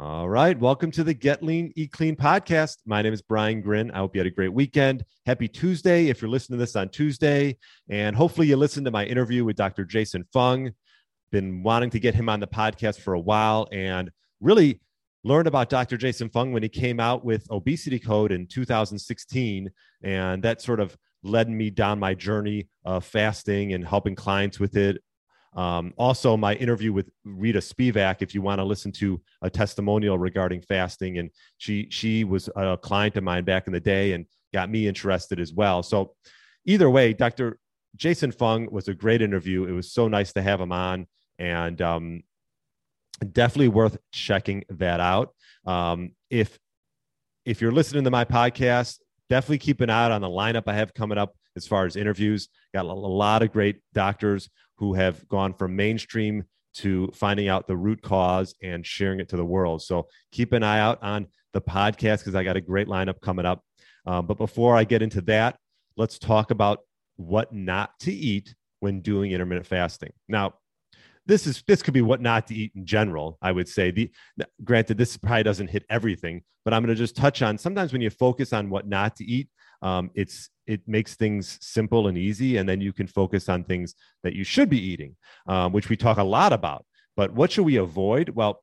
All right. Welcome to the Get Lean, Eat Clean podcast. My name is Brian Grin. I hope you had a great weekend. Happy Tuesday if you're listening to this on Tuesday. And hopefully you listened to my interview with Dr. Jason Fung. Been wanting to get him on the podcast for a while and really learned about Dr. Jason Fung when he came out with Obesity Code in 2016. And that sort of led me down my journey of fasting and helping clients with it um, also, my interview with Rita Spivak, if you want to listen to a testimonial regarding fasting, and she she was a client of mine back in the day and got me interested as well. So, either way, Dr. Jason Fung was a great interview. It was so nice to have him on, and um, definitely worth checking that out. Um, if if you're listening to my podcast, definitely keep an eye out on the lineup I have coming up as far as interviews. Got a lot of great doctors who have gone from mainstream to finding out the root cause and sharing it to the world. So keep an eye out on the podcast because I got a great lineup coming up. Um, but before I get into that, let's talk about what not to eat when doing intermittent fasting. Now, this is this could be what not to eat in general. I would say the granted this probably doesn't hit everything, but I'm going to just touch on sometimes when you focus on what not to eat, um, it's it makes things simple and easy and then you can focus on things that you should be eating um, which we talk a lot about. But what should we avoid? Well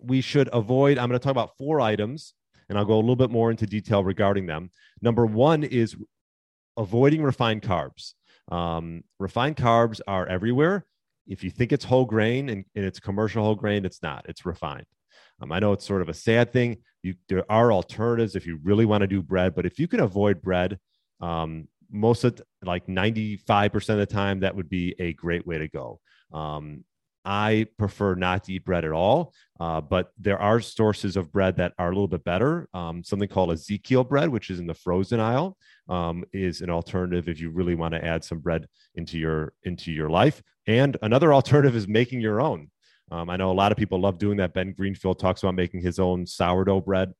we should avoid i'm going to talk about four items and i'll go a little bit more into detail regarding them. Number one is avoiding refined carbs. Um, refined carbs are everywhere. If you think it's whole grain and, and it's commercial whole grain it's not. It's refined. Um, I know it's sort of a sad thing. You, there are alternatives if you really want to do bread, but if you can avoid bread, um, most of like 95% of the time, that would be a great way to go. Um, I prefer not to eat bread at all, uh, but there are sources of bread that are a little bit better. Um, something called Ezekiel bread, which is in the frozen aisle, um, is an alternative if you really want to add some bread into your into your life. And another alternative is making your own. Um, I know a lot of people love doing that. Ben Greenfield talks about making his own sourdough bread.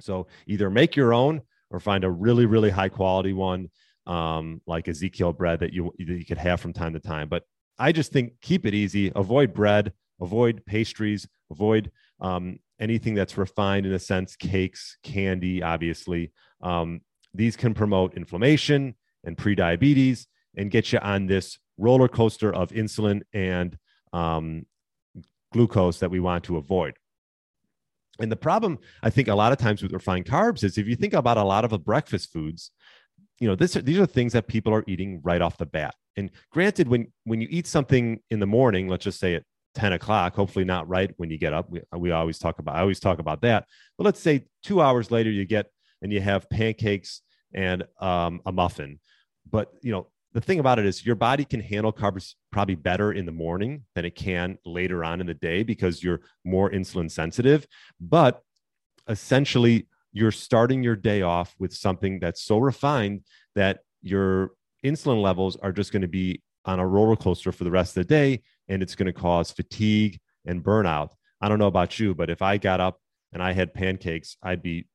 So either make your own or find a really, really high quality one, um, like Ezekiel bread that you, that you could have from time to time. But I just think keep it easy, avoid bread, avoid pastries, avoid um, anything that's refined in a sense, cakes, candy, obviously. Um, these can promote inflammation and prediabetes and get you on this roller coaster of insulin and um, glucose that we want to avoid. And the problem, I think, a lot of times with refined carbs is if you think about a lot of the breakfast foods, you know, this, these are things that people are eating right off the bat. And granted, when when you eat something in the morning, let's just say at 10 o'clock, hopefully not right when you get up. We, we always talk about, I always talk about that. But let's say two hours later, you get and you have pancakes and um, a muffin. But you know, the thing about it is your body can handle carbs probably better in the morning than it can later on in the day because you're more insulin sensitive. But essentially, you're starting your day off with something that's so refined that your insulin levels are just going to be on a roller coaster for the rest of the day and it's going to cause fatigue and burnout. I don't know about you, but if I got up and I had pancakes, I'd be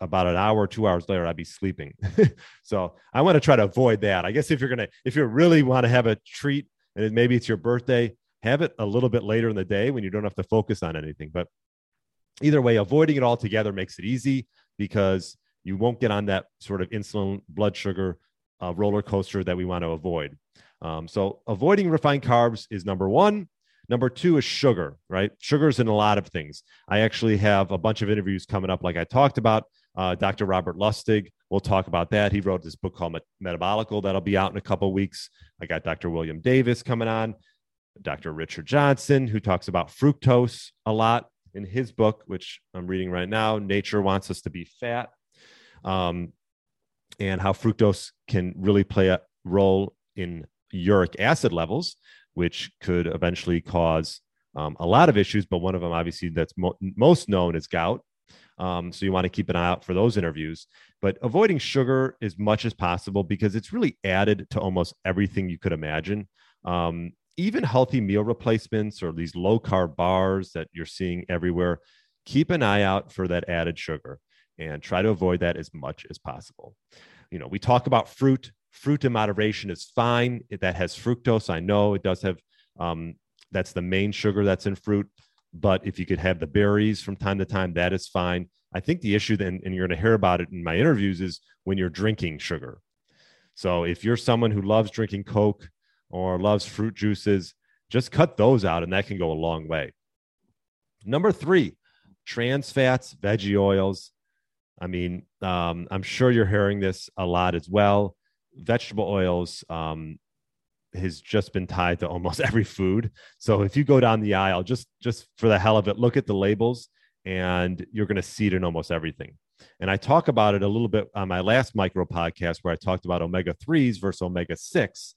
about an hour, two hours later, I'd be sleeping. so I want to try to avoid that. I guess if you're gonna, if you really want to have a treat, and maybe it's your birthday, have it a little bit later in the day when you don't have to focus on anything. But either way, avoiding it altogether makes it easy because you won't get on that sort of insulin blood sugar uh, roller coaster that we want to avoid. Um, so avoiding refined carbs is number one. Number two is sugar, right? Sugar's in a lot of things. I actually have a bunch of interviews coming up, like I talked about. Uh, Dr. Robert Lustig, we'll talk about that. He wrote this book called Metabolical that'll be out in a couple weeks. I got Dr. William Davis coming on, Dr. Richard Johnson, who talks about fructose a lot in his book, which I'm reading right now. Nature wants us to be fat, um, and how fructose can really play a role in uric acid levels which could eventually cause um, a lot of issues, but one of them, obviously, that's mo- most known is gout. Um, so you want to keep an eye out for those interviews. But avoiding sugar as much as possible because it's really added to almost everything you could imagine. Um, even healthy meal replacements or these low carb bars that you're seeing everywhere, keep an eye out for that added sugar and try to avoid that as much as possible. You know, we talk about fruit. Fruit in moderation is fine. That has fructose. I know it does have, um, that's the main sugar that's in fruit. But if you could have the berries from time to time, that is fine. I think the issue then, and you're going to hear about it in my interviews, is when you're drinking sugar. So if you're someone who loves drinking Coke or loves fruit juices, just cut those out, and that can go a long way. Number three, trans fats, veggie oils. I mean, um, I'm sure you're hearing this a lot as well. Vegetable oils, um, has just been tied to almost every food. So if you go down the aisle, just just for the hell of it, look at the labels, and you're going to see it in almost everything. And I talk about it a little bit on my last micro podcast where I talked about omega threes versus omega six,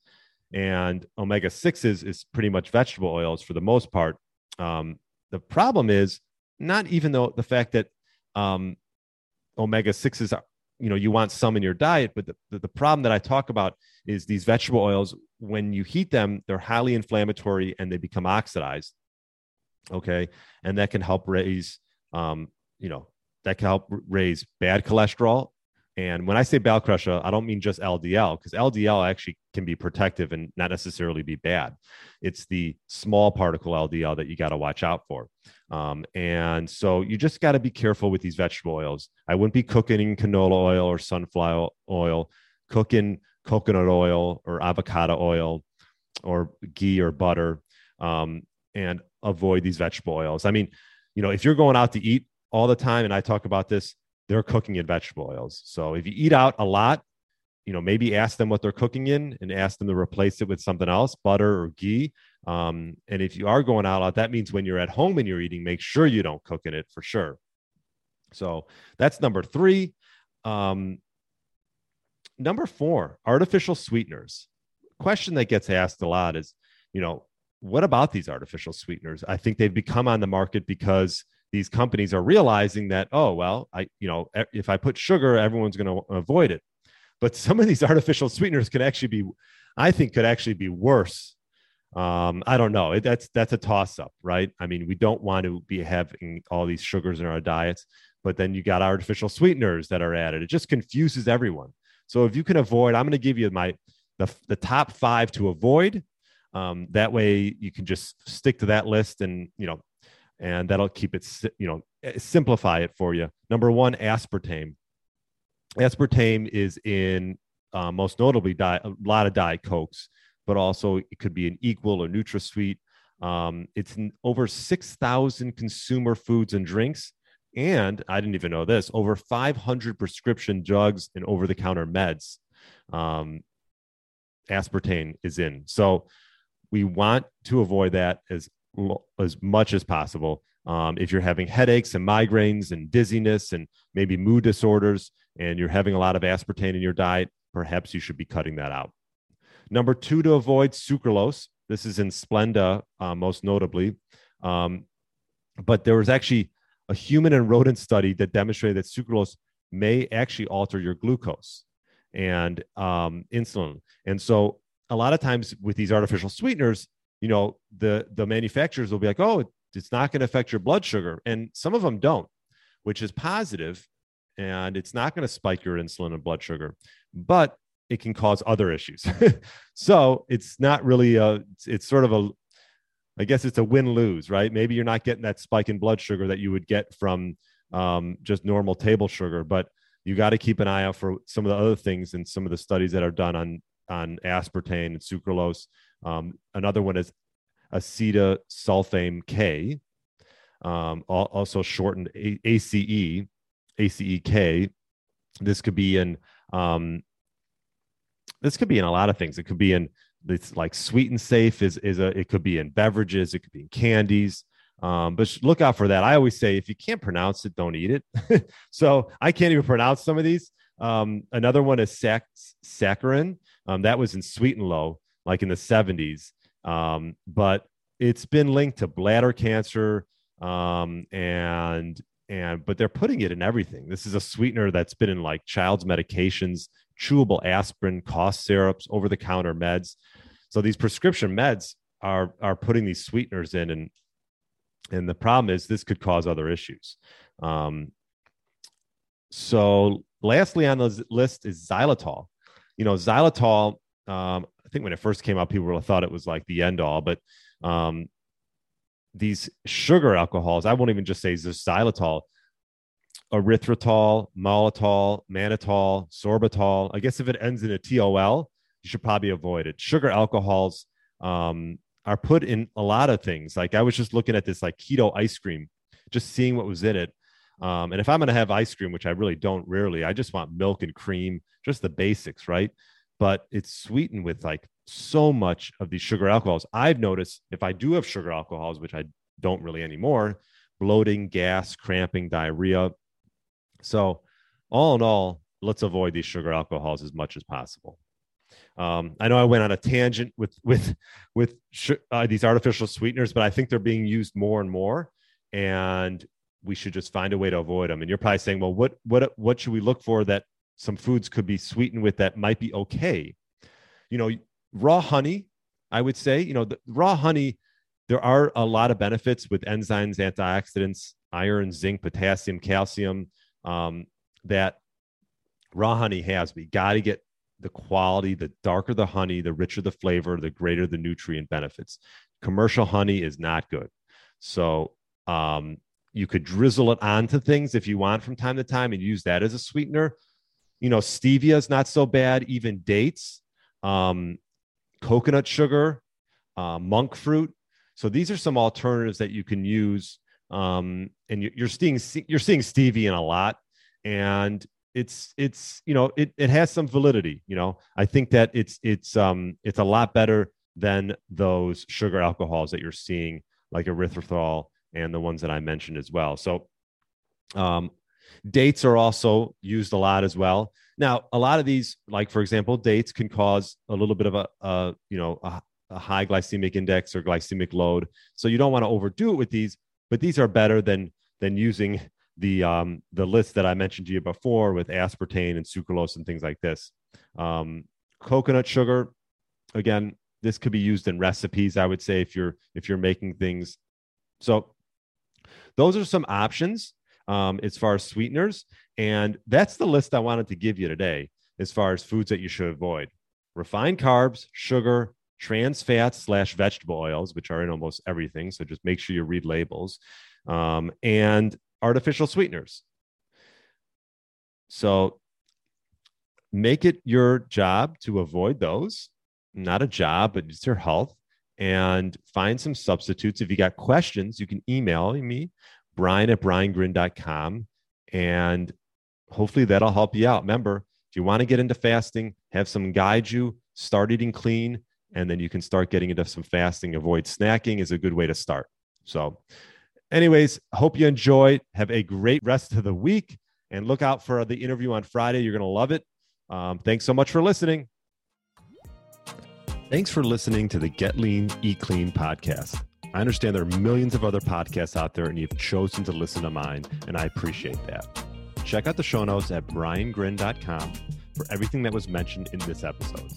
and omega sixes is pretty much vegetable oils for the most part. Um, the problem is not even though the fact that um, omega sixes are you know you want some in your diet but the, the, problem that i talk about is these vegetable oils when you heat them, they're highly inflammatory and they become oxidized. Okay. And that can help raise, um, you know, that can help raise bad cholesterol. And when I say bad cholesterol, I don't mean just LDL because LDL actually can be protective and not necessarily be bad. It's the small particle LDL that you got to watch out for. Um, and so you just got to be careful with these vegetable oils. I wouldn't be cooking in canola oil or sunflower oil, cooking coconut oil or avocado oil or ghee or butter um, and avoid these vegetable oils. I mean, you know, if you're going out to eat all the time, and I talk about this, they're cooking in vegetable oils. So if you eat out a lot, you know, maybe ask them what they're cooking in and ask them to replace it with something else, butter or ghee. Um, and if you are going out a lot, that means when you're at home and you're eating, make sure you don't cook in it for sure. So that's number three. Um, number four, artificial sweeteners. Question that gets asked a lot is, you know, what about these artificial sweeteners? I think they've become on the market because these companies are realizing that, oh, well, I, you know, if I put sugar, everyone's going to avoid it. But some of these artificial sweeteners could actually be, I think, could actually be worse. Um, I don't know. It, that's that's a toss up, right? I mean, we don't want to be having all these sugars in our diets, but then you got artificial sweeteners that are added. It just confuses everyone. So if you can avoid, I'm going to give you my the, the top five to avoid. Um, that way you can just stick to that list and you know, and that'll keep it you know eh, simplify it for you. Number one, aspartame. Aspartame is in uh, most notably a lot of diet cokes, but also it could be an equal or NutraSweet. Um, it's in over 6,000 consumer foods and drinks and I didn't even know this over 500 prescription drugs and over the counter meds. Um, aspartame is in. So we want to avoid that as, as much as possible. Um, if you're having headaches and migraines and dizziness and maybe mood disorders, and you're having a lot of aspartame in your diet, perhaps you should be cutting that out. Number two, to avoid sucralose. This is in Splenda, uh, most notably. Um, but there was actually a human and rodent study that demonstrated that sucralose may actually alter your glucose and um, insulin. And so a lot of times with these artificial sweeteners, you know, the the manufacturers will be like, "Oh, it's not going to affect your blood sugar," and some of them don't, which is positive, and it's not going to spike your insulin and blood sugar, but it can cause other issues. so it's not really a. It's, sort of a I guess it's a win lose, right? Maybe you're not getting that spike in blood sugar that you would get from um, just normal table sugar, but you got to keep an eye out for some of the other things and some of the studies that are done on on aspartame and sucralose. Um, another one is acetasulfame K, um, also shortened ACE, ACEK. This could be in um, this could be in a lot of things. It could be in it's like sweet and safe is is a it could be in beverages, it could be in candies. Um, but look out for that. I always say if you can't pronounce it, don't eat it. so I can't even pronounce some of these. Um, another one is sac- saccharin. Um, that was in sweet and low, like in the 70s. Um, but it's been linked to bladder cancer um, and and but they're putting it in everything. This is a sweetener that's been in like child's medications, chewable aspirin, cough syrups, over the counter meds. So these prescription meds are are putting these sweeteners in, and and the problem is this could cause other issues. Um, so lastly on the list is xylitol. You know, xylitol. Um, think when it first came out, people thought it was like the end all, but um, these sugar alcohols, I won't even just say xylitol, erythritol, maltitol, mannitol, sorbitol. I guess if it ends in a TOL, you should probably avoid it. Sugar alcohols um, are put in a lot of things. Like I was just looking at this like keto ice cream, just seeing what was in it. Um, and if I'm going to have ice cream, which I really don't rarely, I just want milk and cream, just the basics, right? But it's sweetened with like so much of these sugar alcohols. I've noticed if I do have sugar alcohols, which I don't really anymore, bloating, gas, cramping, diarrhea. So, all in all, let's avoid these sugar alcohols as much as possible. Um, I know I went on a tangent with with with sh- uh, these artificial sweeteners, but I think they're being used more and more, and we should just find a way to avoid them. And you're probably saying, well, what what what should we look for that some foods could be sweetened with that might be okay? You know, raw honey, I would say, you know, the raw honey, there are a lot of benefits with enzymes, antioxidants, iron, zinc, potassium, calcium um, that raw honey has. We got to get the quality. The darker the honey, the richer the flavor, the greater the nutrient benefits. Commercial honey is not good. So um, you could drizzle it onto things if you want from time to time and use that as a sweetener. You know, stevia is not so bad. Even dates. Um, coconut sugar, uh, monk fruit. So these are some alternatives that you can use. Um, and you're seeing you're seeing stevia in a lot, and it's it's you know it it has some validity. You know, I think that it's it's um it's a lot better than those sugar alcohols that you're seeing like erythritol and the ones that I mentioned as well. So um, dates are also used a lot as well. Now, a lot of these, like for example, dates can cause a little bit of a, a you know, a, a high glycemic index or glycemic load. So you don't want to overdo it with these, but these are better than than using the um, the list that I mentioned to you before with aspartame and sucralose and things like this. Um, coconut sugar, again, this could be used in recipes. I would say if you're if you're making things. So those are some options um, as far as sweeteners. And that's the list I wanted to give you today as far as foods that you should avoid refined carbs, sugar, trans fats slash vegetable oils, which are in almost everything. So just make sure you read labels, um, and artificial sweeteners. So make it your job to avoid those. Not a job, but it's your health. And find some substitutes. If you got questions, you can email me brian at briangrin.com. And hopefully that'll help you out. Remember, if you want to get into fasting, have some guide you, start eating clean, and then you can start getting into some fasting. Avoid snacking is a good way to start. So, anyways, hope you enjoy. Have a great rest of the week and look out for the interview on Friday. You're going to love it. Um, thanks so much for listening. Thanks for listening to the Get Lean, Eat Clean podcast. I understand there are millions of other podcasts out there, and you've chosen to listen to mine, and I appreciate that. Check out the show notes at briangrin.com for everything that was mentioned in this episode.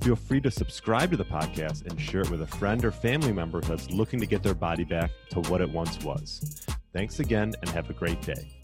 Feel free to subscribe to the podcast and share it with a friend or family member that's looking to get their body back to what it once was. Thanks again, and have a great day.